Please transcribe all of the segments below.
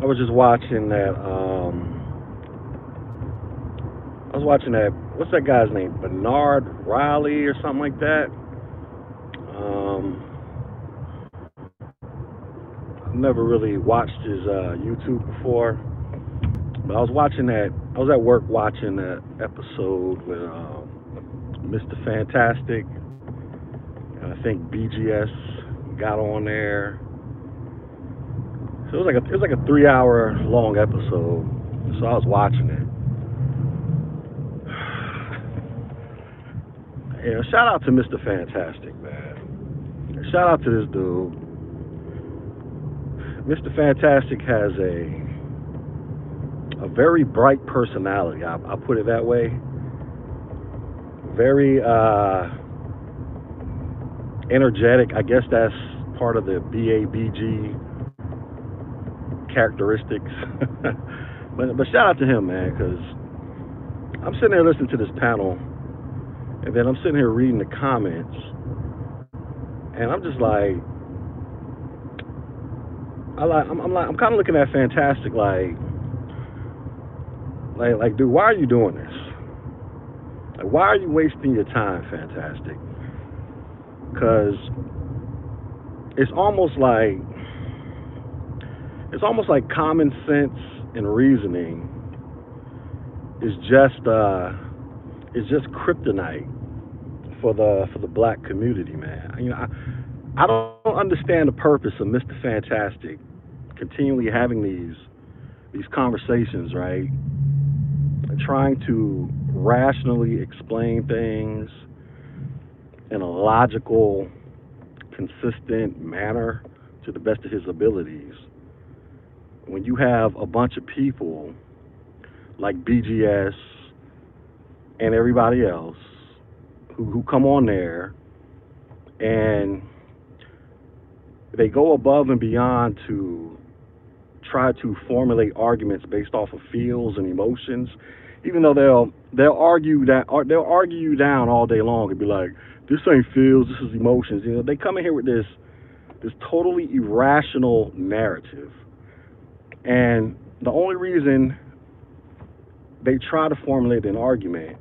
I was just watching that. Um, I was watching that. What's that guy's name? Bernard Riley or something like that. Um, I've never really watched his uh, YouTube before, but I was watching that. I was at work watching that episode with um, Mr. Fantastic, and I think BGS got on there. So it was like a it was like a three hour long episode. So I was watching it. Yeah, shout out to Mr. Fantastic, man. Shout out to this dude. Mr. Fantastic has a a very bright personality. I, will put it that way. Very uh, energetic. I guess that's part of the BABG characteristics. but but shout out to him, man, because I'm sitting there listening to this panel, and then I'm sitting here reading the comments, and I'm just like, I like, I'm, I'm like, I'm kind of looking at Fantastic, like, like, like, dude, why are you doing this? Like, why are you wasting your time, Fantastic? Because it's almost like it's almost like common sense and reasoning is just uh, is just kryptonite for the for the black community, man. You know, I, I don't understand the purpose of Mr. Fantastic continually having these these conversations, right? Trying to rationally explain things in a logical, consistent manner to the best of his abilities when you have a bunch of people like BGS and everybody else who, who come on there and they go above and beyond to try to formulate arguments based off of feels and emotions, even though they'll they'll argue that they'll argue you down all day long and be like, this ain't feels, this is emotions. You know, they come in here with this this totally irrational narrative and the only reason they try to formulate an argument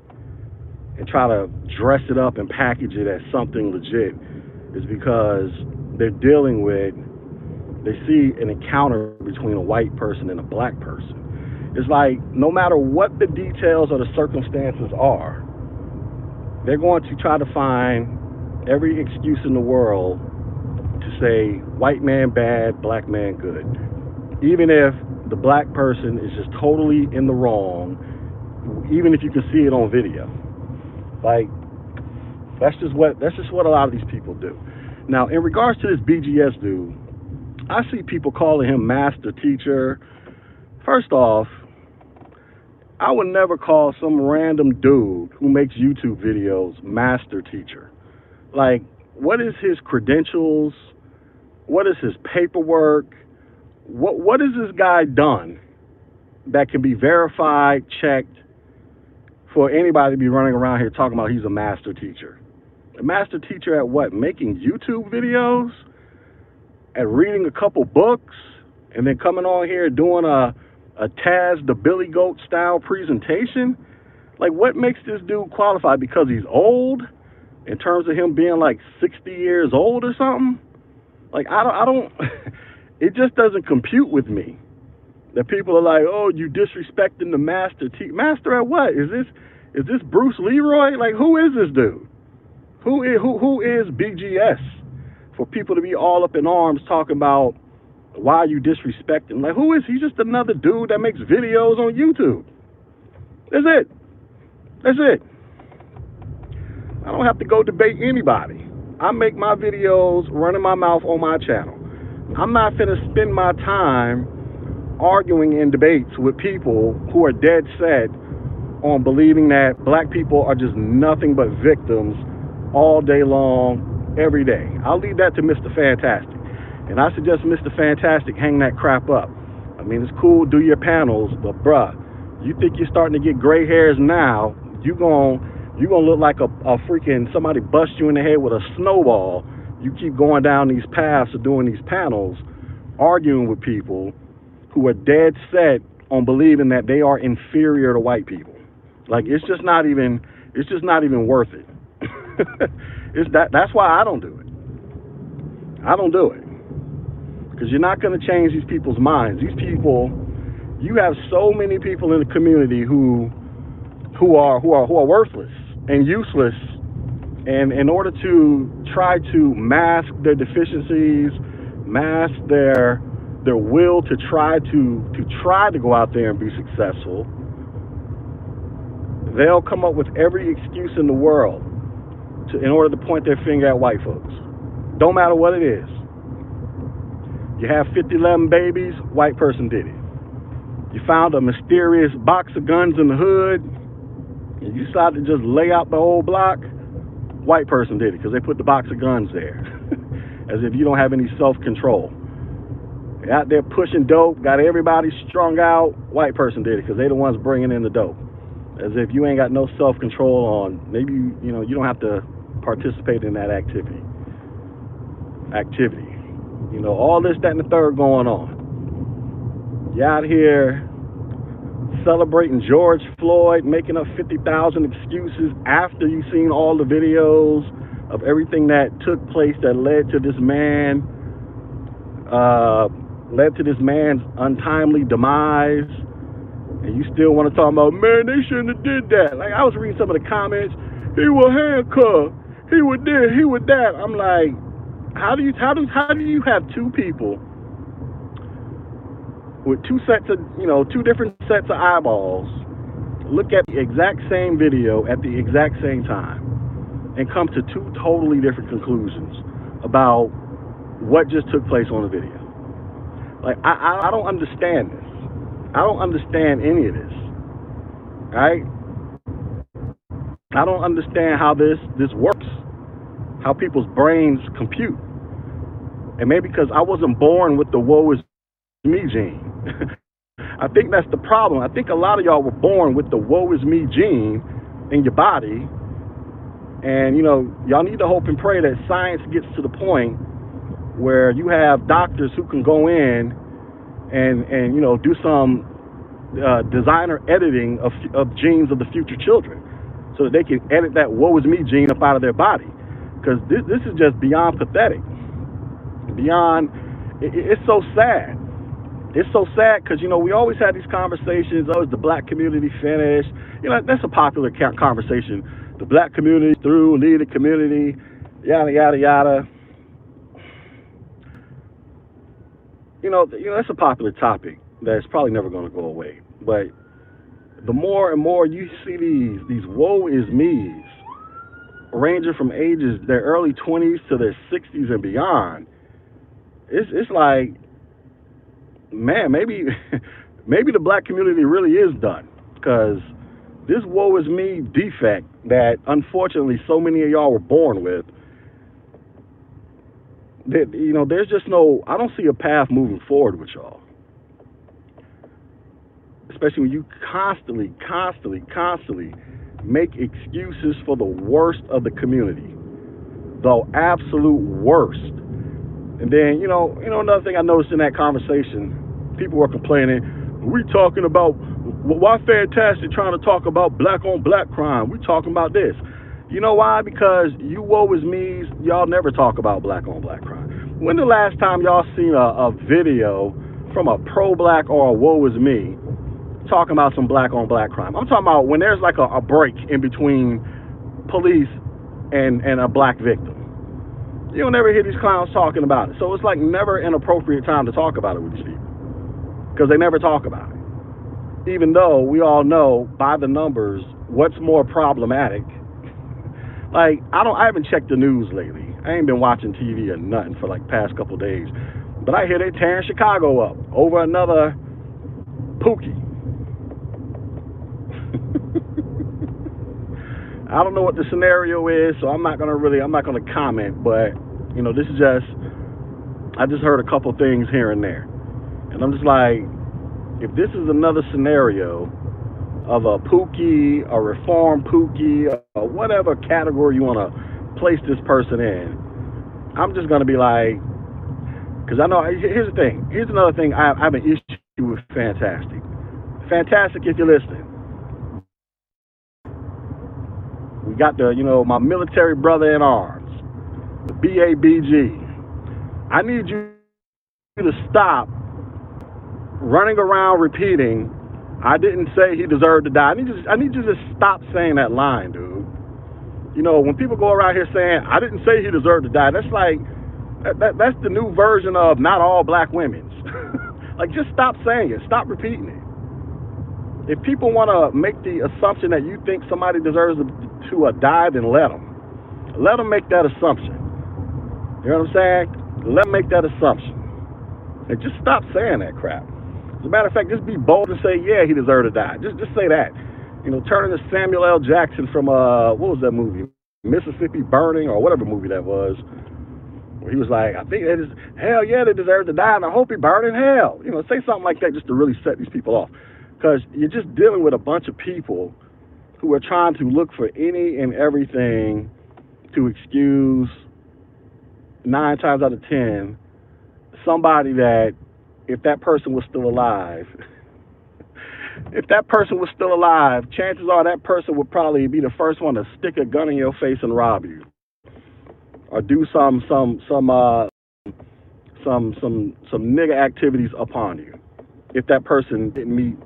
and try to dress it up and package it as something legit is because they're dealing with, they see an encounter between a white person and a black person. It's like no matter what the details or the circumstances are, they're going to try to find every excuse in the world to say white man bad, black man good even if the black person is just totally in the wrong, even if you can see it on video. Like that's just what that's just what a lot of these people do. Now, in regards to this BGS dude, I see people calling him master teacher. First off, I would never call some random dude who makes YouTube videos master teacher. Like, what is his credentials? What is his paperwork? What what has this guy done that can be verified, checked for anybody to be running around here talking about he's a master teacher? A master teacher at what? Making YouTube videos? At reading a couple books and then coming on here doing a a Taz the Billy Goat style presentation? Like what makes this dude qualified because he's old in terms of him being like 60 years old or something? Like I don't I don't it just doesn't compute with me. That people are like, oh, you disrespecting the master. Te- master at what? Is this is this Bruce Leroy? Like, who is this dude? Who is who who is BGS? For people to be all up in arms talking about why are you disrespecting? Like, who is he? Just another dude that makes videos on YouTube. That's it. That's it. I don't have to go debate anybody. I make my videos running my mouth on my channel. I'm not going to spend my time arguing in debates with people who are dead set on believing that black people are just nothing but victims all day long, every day. I'll leave that to Mr. Fantastic. And I suggest Mr. Fantastic hang that crap up. I mean, it's cool, do your panels, but bruh, you think you're starting to get gray hairs now, you gon' you gonna look like a, a freaking somebody bust you in the head with a snowball you keep going down these paths of doing these panels, arguing with people, who are dead set on believing that they are inferior to white people. Like it's just not even it's just not even worth it. it's that that's why I don't do it. I don't do it. Because you're not going to change these people's minds. These people you have so many people in the community who who are who are who are worthless and useless and in order to try to mask their deficiencies, mask their their will to try to to try to go out there and be successful, they'll come up with every excuse in the world to, in order to point their finger at white folks. Don't matter what it is. You have 50, 11 babies, white person did it. You found a mysterious box of guns in the hood, and you decided to just lay out the whole block, white person did it because they put the box of guns there. As if you don't have any self-control. Out there pushing dope, got everybody strung out, white person did it because they the ones bringing in the dope. As if you ain't got no self-control on, maybe, you know, you don't have to participate in that activity. Activity. You know, all this, that, and the third going on. You out here celebrating George Floyd, making up 50,000 excuses after you've seen all the videos of everything that took place that led to this man, uh, led to this man's untimely demise. And you still want to talk about, man, they shouldn't have did that. Like I was reading some of the comments, he was handcuffed, he was this, he was that. I'm like, how do you how do how do you have two people with two sets of, you know, two different sets of eyeballs look at the exact same video at the exact same time and come to two totally different conclusions about what just took place on the video. Like, I, I don't understand this. I don't understand any of this. Right? I don't understand how this this works, how people's brains compute. And maybe because I wasn't born with the woe is me gene. I think that's the problem. I think a lot of y'all were born with the woe is me gene in your body. And, you know, y'all need to hope and pray that science gets to the point where you have doctors who can go in and, and you know, do some uh, designer editing of, of genes of the future children so that they can edit that woe is me gene up out of their body. Because this, this is just beyond pathetic. Beyond, it, it's so sad it's so sad because you know we always had these conversations. Oh, is the black community finished? You know that's a popular conversation. The black community through, lead the community, yada yada yada. You know, you know that's a popular topic that's probably never going to go away. But the more and more you see these these woe is me's, ranging from ages their early 20s to their 60s and beyond, it's it's like man, maybe maybe the black community really is done. Because this woe is me defect that unfortunately so many of y'all were born with. That you know there's just no I don't see a path moving forward with y'all. Especially when you constantly constantly constantly make excuses for the worst of the community. The absolute worst. And then you know you know another thing I noticed in that conversation people were complaining, we talking about, why Fantastic trying to talk about black on black crime? We talking about this. You know why? Because you woe is me, y'all never talk about black on black crime. When the last time y'all seen a, a video from a pro-black or a woe is me talking about some black on black crime? I'm talking about when there's like a, a break in between police and, and a black victim. You'll never hear these clowns talking about it. So it's like never an appropriate time to talk about it with these people because they never talk about it. Even though we all know by the numbers what's more problematic. like I don't, I haven't checked the news lately. I ain't been watching TV or nothing for like past couple days. But I hear they tearing Chicago up over another Pookie. I don't know what the scenario is, so I'm not gonna really, I'm not gonna comment. But you know, this is just, I just heard a couple things here and there. And I'm just like, if this is another scenario of a Pookie, a reform Pookie, or whatever category you want to place this person in, I'm just going to be like, because I know, here's the thing. Here's another thing I, I have an issue with Fantastic. Fantastic if you're listening. We got the, you know, my military brother in arms, the BABG. I need you to stop running around repeating, I didn't say he deserved to die. I need you I need you to stop saying that line, dude. You know, when people go around here saying, I didn't say he deserved to die, that's like, that, that, that's the new version of not all black women's. like, just stop saying it. Stop repeating it. If people want to make the assumption that you think somebody deserves to, to uh, die, then let them. Let them make that assumption. You know what I'm saying? Let them make that assumption. And just stop saying that crap. As a matter of fact, just be bold and say, yeah, he deserved to die. Just just say that. You know, turn to Samuel L. Jackson from uh what was that movie? Mississippi Burning or whatever movie that was. Where he was like, I think that is hell yeah, they deserve to die and I hope he burn in hell. You know, say something like that just to really set these people off. Because you're just dealing with a bunch of people who are trying to look for any and everything to excuse nine times out of ten somebody that if that person was still alive, if that person was still alive, chances are that person would probably be the first one to stick a gun in your face and rob you, or do some some some uh some some some nigga activities upon you. If that person didn't meet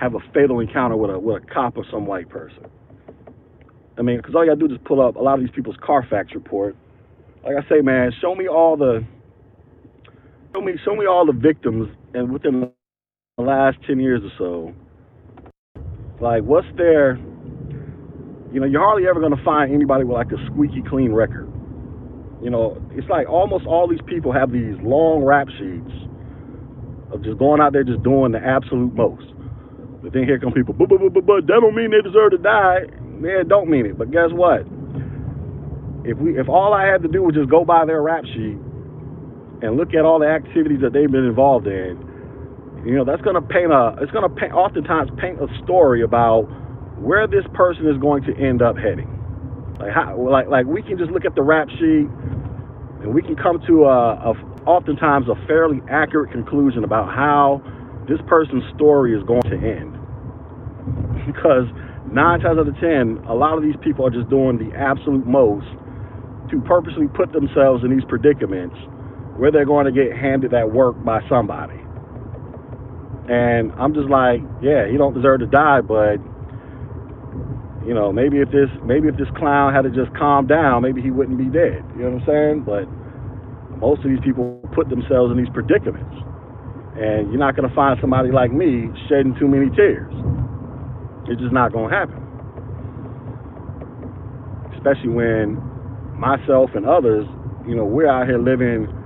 have a fatal encounter with a with a cop or some white person. I mean, because all you gotta do is pull up a lot of these people's Carfax report. Like I say, man, show me all the show me show me all the victims and within the last 10 years or so. Like what's their you know you're hardly ever to find anybody with like a squeaky clean record. You know it's like almost all these people have these long rap sheets of just going out there just doing the absolute most. But then here come people but, but, but, but that don't mean they deserve to die. Man, don't mean it but guess what? If we if all i had to do was just go by their rap sheet and look at all the activities that they've been involved in, you know, that's going to paint a, it's going to paint, oftentimes paint a story about where this person is going to end up heading. Like, how, like, like we can just look at the rap sheet and we can come to a, a oftentimes a fairly accurate conclusion about how this person's story is going to end. Because nine times out of ten, a lot of these people are just doing the absolute most to purposely put themselves in these predicaments where they're going to get handed that work by somebody. And I'm just like, yeah, he don't deserve to die, but you know, maybe if this maybe if this clown had to just calm down, maybe he wouldn't be dead. You know what I'm saying? But most of these people put themselves in these predicaments. And you're not gonna find somebody like me shedding too many tears. It's just not gonna happen. Especially when myself and others, you know, we're out here living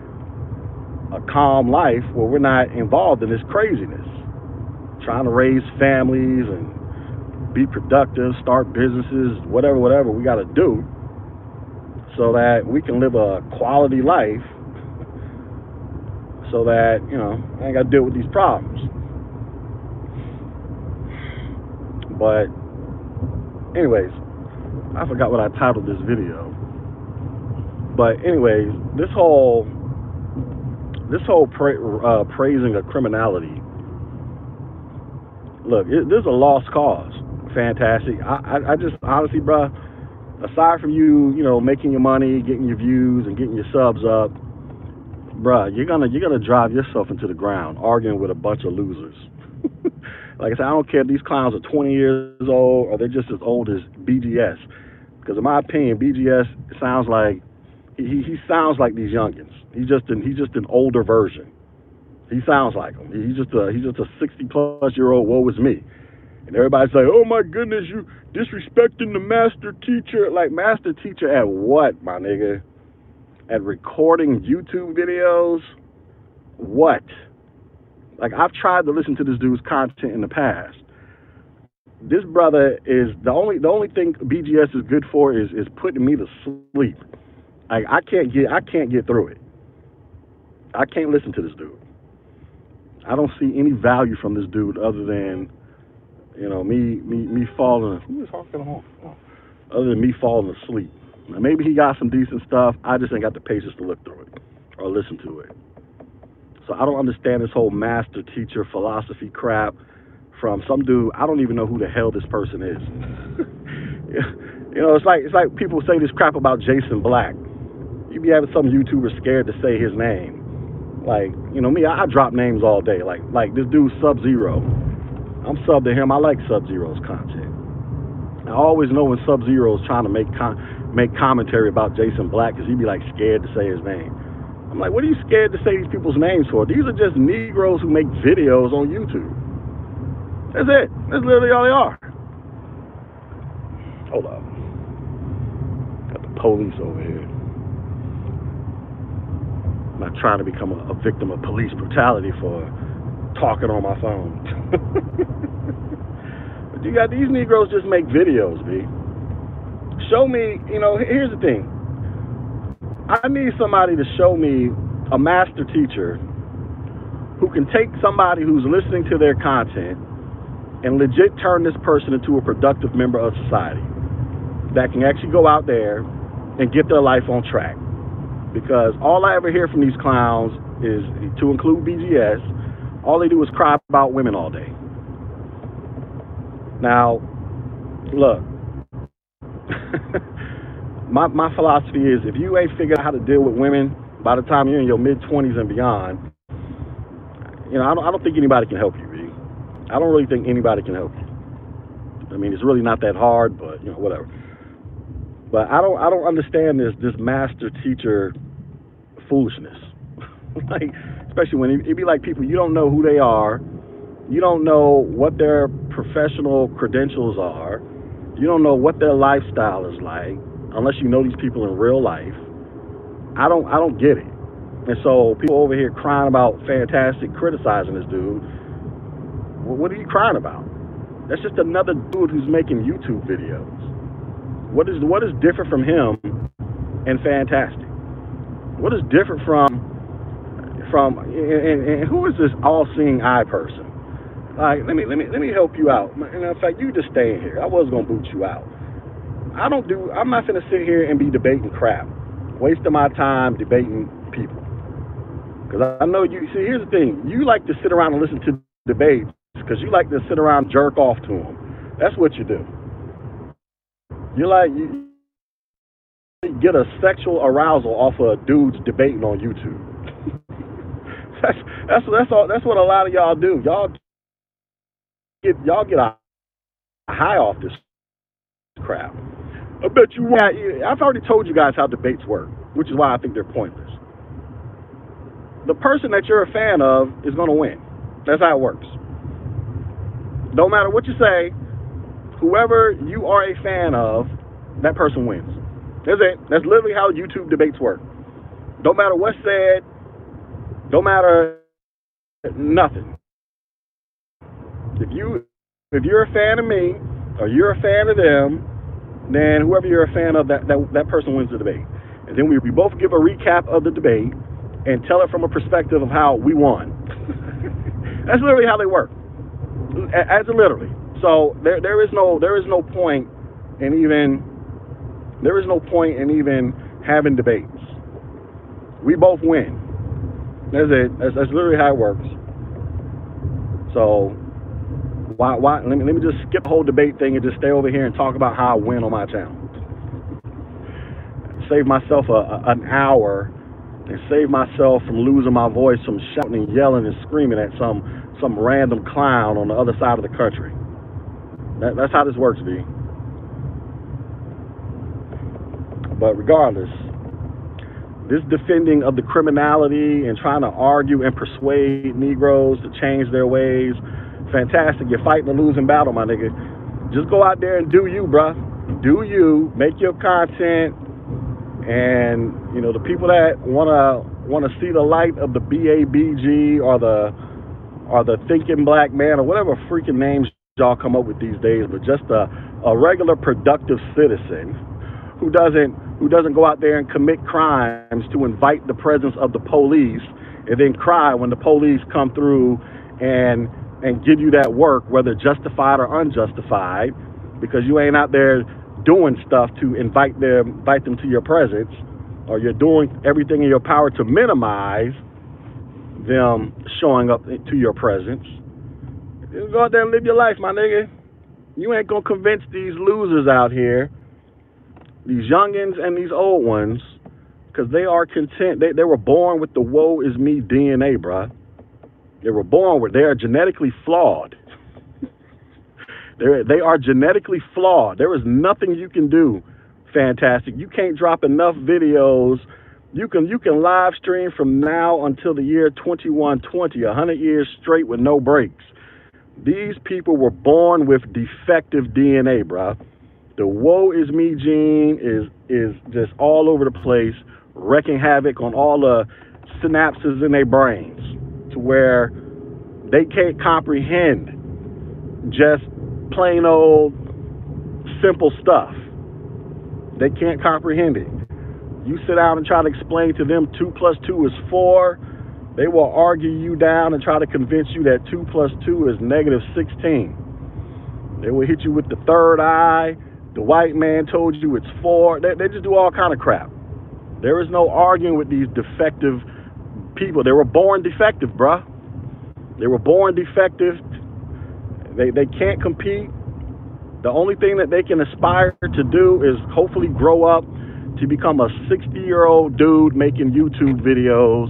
a calm life where we're not involved in this craziness, trying to raise families and be productive, start businesses, whatever, whatever we got to do so that we can live a quality life so that, you know, I ain't got to deal with these problems. But, anyways, I forgot what I titled this video. But, anyways, this whole this whole pra- uh, praising of criminality. Look, it, is a lost cause. Fantastic. I, I, I just honestly, bro. Aside from you, you know, making your money, getting your views, and getting your subs up, bruh, you're gonna you're gonna drive yourself into the ground arguing with a bunch of losers. like I said, I don't care if these clowns are 20 years old or they're just as old as BGS. Because in my opinion, BGS sounds like he, he sounds like these youngins. He's just an he's just an older version. He sounds like him. He's just a he's just a 60 plus year old. Woe is me. And everybody's like, oh my goodness, you disrespecting the master teacher. Like master teacher at what, my nigga? At recording YouTube videos? What? Like I've tried to listen to this dude's content in the past. This brother is the only the only thing BGS is good for is is putting me to sleep. Like I can't get I can't get through it. I can't listen to this dude. I don't see any value from this dude other than, you know, me me me falling. Who is? Other than me falling asleep. Now, maybe he got some decent stuff. I just ain't got the patience to look through it or listen to it. So I don't understand this whole master teacher philosophy crap from some dude. I don't even know who the hell this person is. you know, it's like it's like people say this crap about Jason Black. You be having some YouTuber scared to say his name. Like, you know, me, I, I drop names all day. Like like this dude Sub Zero. I'm sub to him. I like Sub Zero's content. I always know when Sub Zero is trying to make con- make commentary about Jason Black because he'd be like scared to say his name. I'm like, what are you scared to say these people's names for? These are just Negroes who make videos on YouTube. That's it. That's literally all they are. Hold up. Got the police over here. Not trying to become a, a victim of police brutality for talking on my phone. but you got these Negroes just make videos, B. Show me, you know, here's the thing. I need somebody to show me a master teacher who can take somebody who's listening to their content and legit turn this person into a productive member of society that can actually go out there and get their life on track. Because all I ever hear from these clowns is, to include BGS, all they do is cry about women all day. Now, look, my my philosophy is if you ain't figured out how to deal with women by the time you're in your mid twenties and beyond, you know, I don't I don't think anybody can help you. I don't really think anybody can help you. I mean, it's really not that hard, but you know, whatever. But I don't I don't understand this this master teacher foolishness. like, especially when it, be like people you don't know who they are, you don't know what their professional credentials are, you don't know what their lifestyle is like unless you know these people in real life. I don't I don't get it. And so people over here crying about fantastic criticizing this dude. Well, what are you crying about? That's just another dude who's making YouTube videos. What is what is different from him and fantastic? What is different from from and, and who is this all-seeing eye person? Like, let me let me let me help you out. And in fact, you just stay in here. I was gonna boot you out. I don't do. I'm not gonna sit here and be debating crap, wasting my time debating people. Because I know you. See, here's the thing: you like to sit around and listen to debates because you like to sit around and jerk off to them. That's what you do. You're like you get a sexual arousal off of dudes debating on YouTube. that's that's that's all. That's what a lot of y'all do. Y'all get y'all get a high off this crap. I bet you won't. I've already told you guys how debates work, which is why I think they're pointless. The person that you're a fan of is going to win. That's how it works. No matter what you say, whoever you are a fan of, that person wins. That's it. That's literally how YouTube debates work. Don't matter what's said, don't matter nothing. If you if you're a fan of me or you're a fan of them, then whoever you're a fan of, that, that, that person wins the debate. And then we, we both give a recap of the debate and tell it from a perspective of how we won. That's literally how they work. As literally. So there there is no there is no point in even there is no point in even having debates. We both win. That's it. That's, that's literally how it works. So why, why, let me, let me just skip the whole debate thing and just stay over here and talk about how I win on my channel. Save myself a, a, an hour and save myself from losing my voice from shouting and yelling and screaming at some some random clown on the other side of the country. That, that's how this works, B. But regardless, this defending of the criminality and trying to argue and persuade Negroes to change their ways fantastic. You're fighting a losing battle, my nigga. Just go out there and do you, bruh. Do you. Make your content. And, you know, the people that wanna wanna see the light of the BABG or the or the thinking black man or whatever freaking names y'all come up with these days, but just a, a regular productive citizen who doesn't who doesn't go out there and commit crimes to invite the presence of the police and then cry when the police come through and and give you that work, whether justified or unjustified, because you ain't out there doing stuff to invite them, invite them to your presence, or you're doing everything in your power to minimize them showing up to your presence. Go out there and live your life, my nigga. You ain't gonna convince these losers out here, these youngins and these old ones, because they are content. They, they were born with the woe is me DNA, bruh. They were born with, they are genetically flawed. They're, they are genetically flawed. There is nothing you can do fantastic. You can't drop enough videos. You can you can live stream from now until the year 2120, 100 years straight with no breaks. These people were born with defective DNA, bro. The woe is me gene is is just all over the place, wrecking havoc on all the synapses in their brains to where they can't comprehend just plain old simple stuff. They can't comprehend it. You sit down and try to explain to them 2 plus 2 is 4, they will argue you down and try to convince you that 2 plus 2 is negative 16. They will hit you with the third eye. The white man told you it's 4. They, they just do all kind of crap. There is no arguing with these defective people. They were born defective, bruh. They were born defective. They, they can't compete. The only thing that they can aspire to do is hopefully grow up to become a 60 year old dude making YouTube videos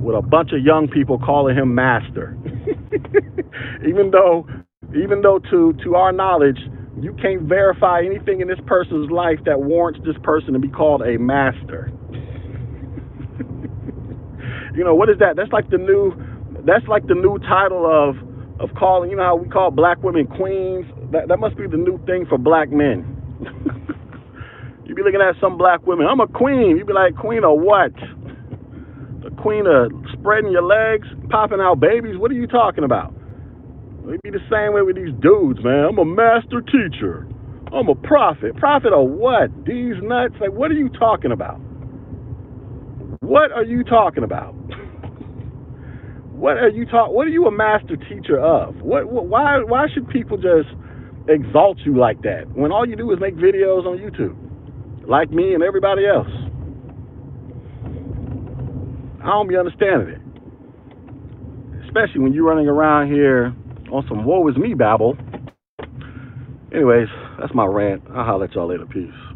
with a bunch of young people calling him master. even though, even though to, to our knowledge, you can't verify anything in this person's life that warrants this person to be called a master. you know, what is that? That's like the new that's like the new title of of calling, you know how we call black women queens? That that must be the new thing for black men. you be looking at some black women, I'm a queen. You be like, queen of what? The queen of spreading your legs, popping out babies? What are you talking about? It be the same way with these dudes, man. I'm a master teacher. I'm a prophet. Prophet of what? These nuts? Like, what are you talking about? What are you talking about? what are you talk? What are you a master teacher of? What, what? Why? Why should people just exalt you like that when all you do is make videos on YouTube, like me and everybody else? I don't be understanding it, especially when you're running around here on some "woe is me" babble. Anyways, that's my rant. I'll holler at y'all later. Peace.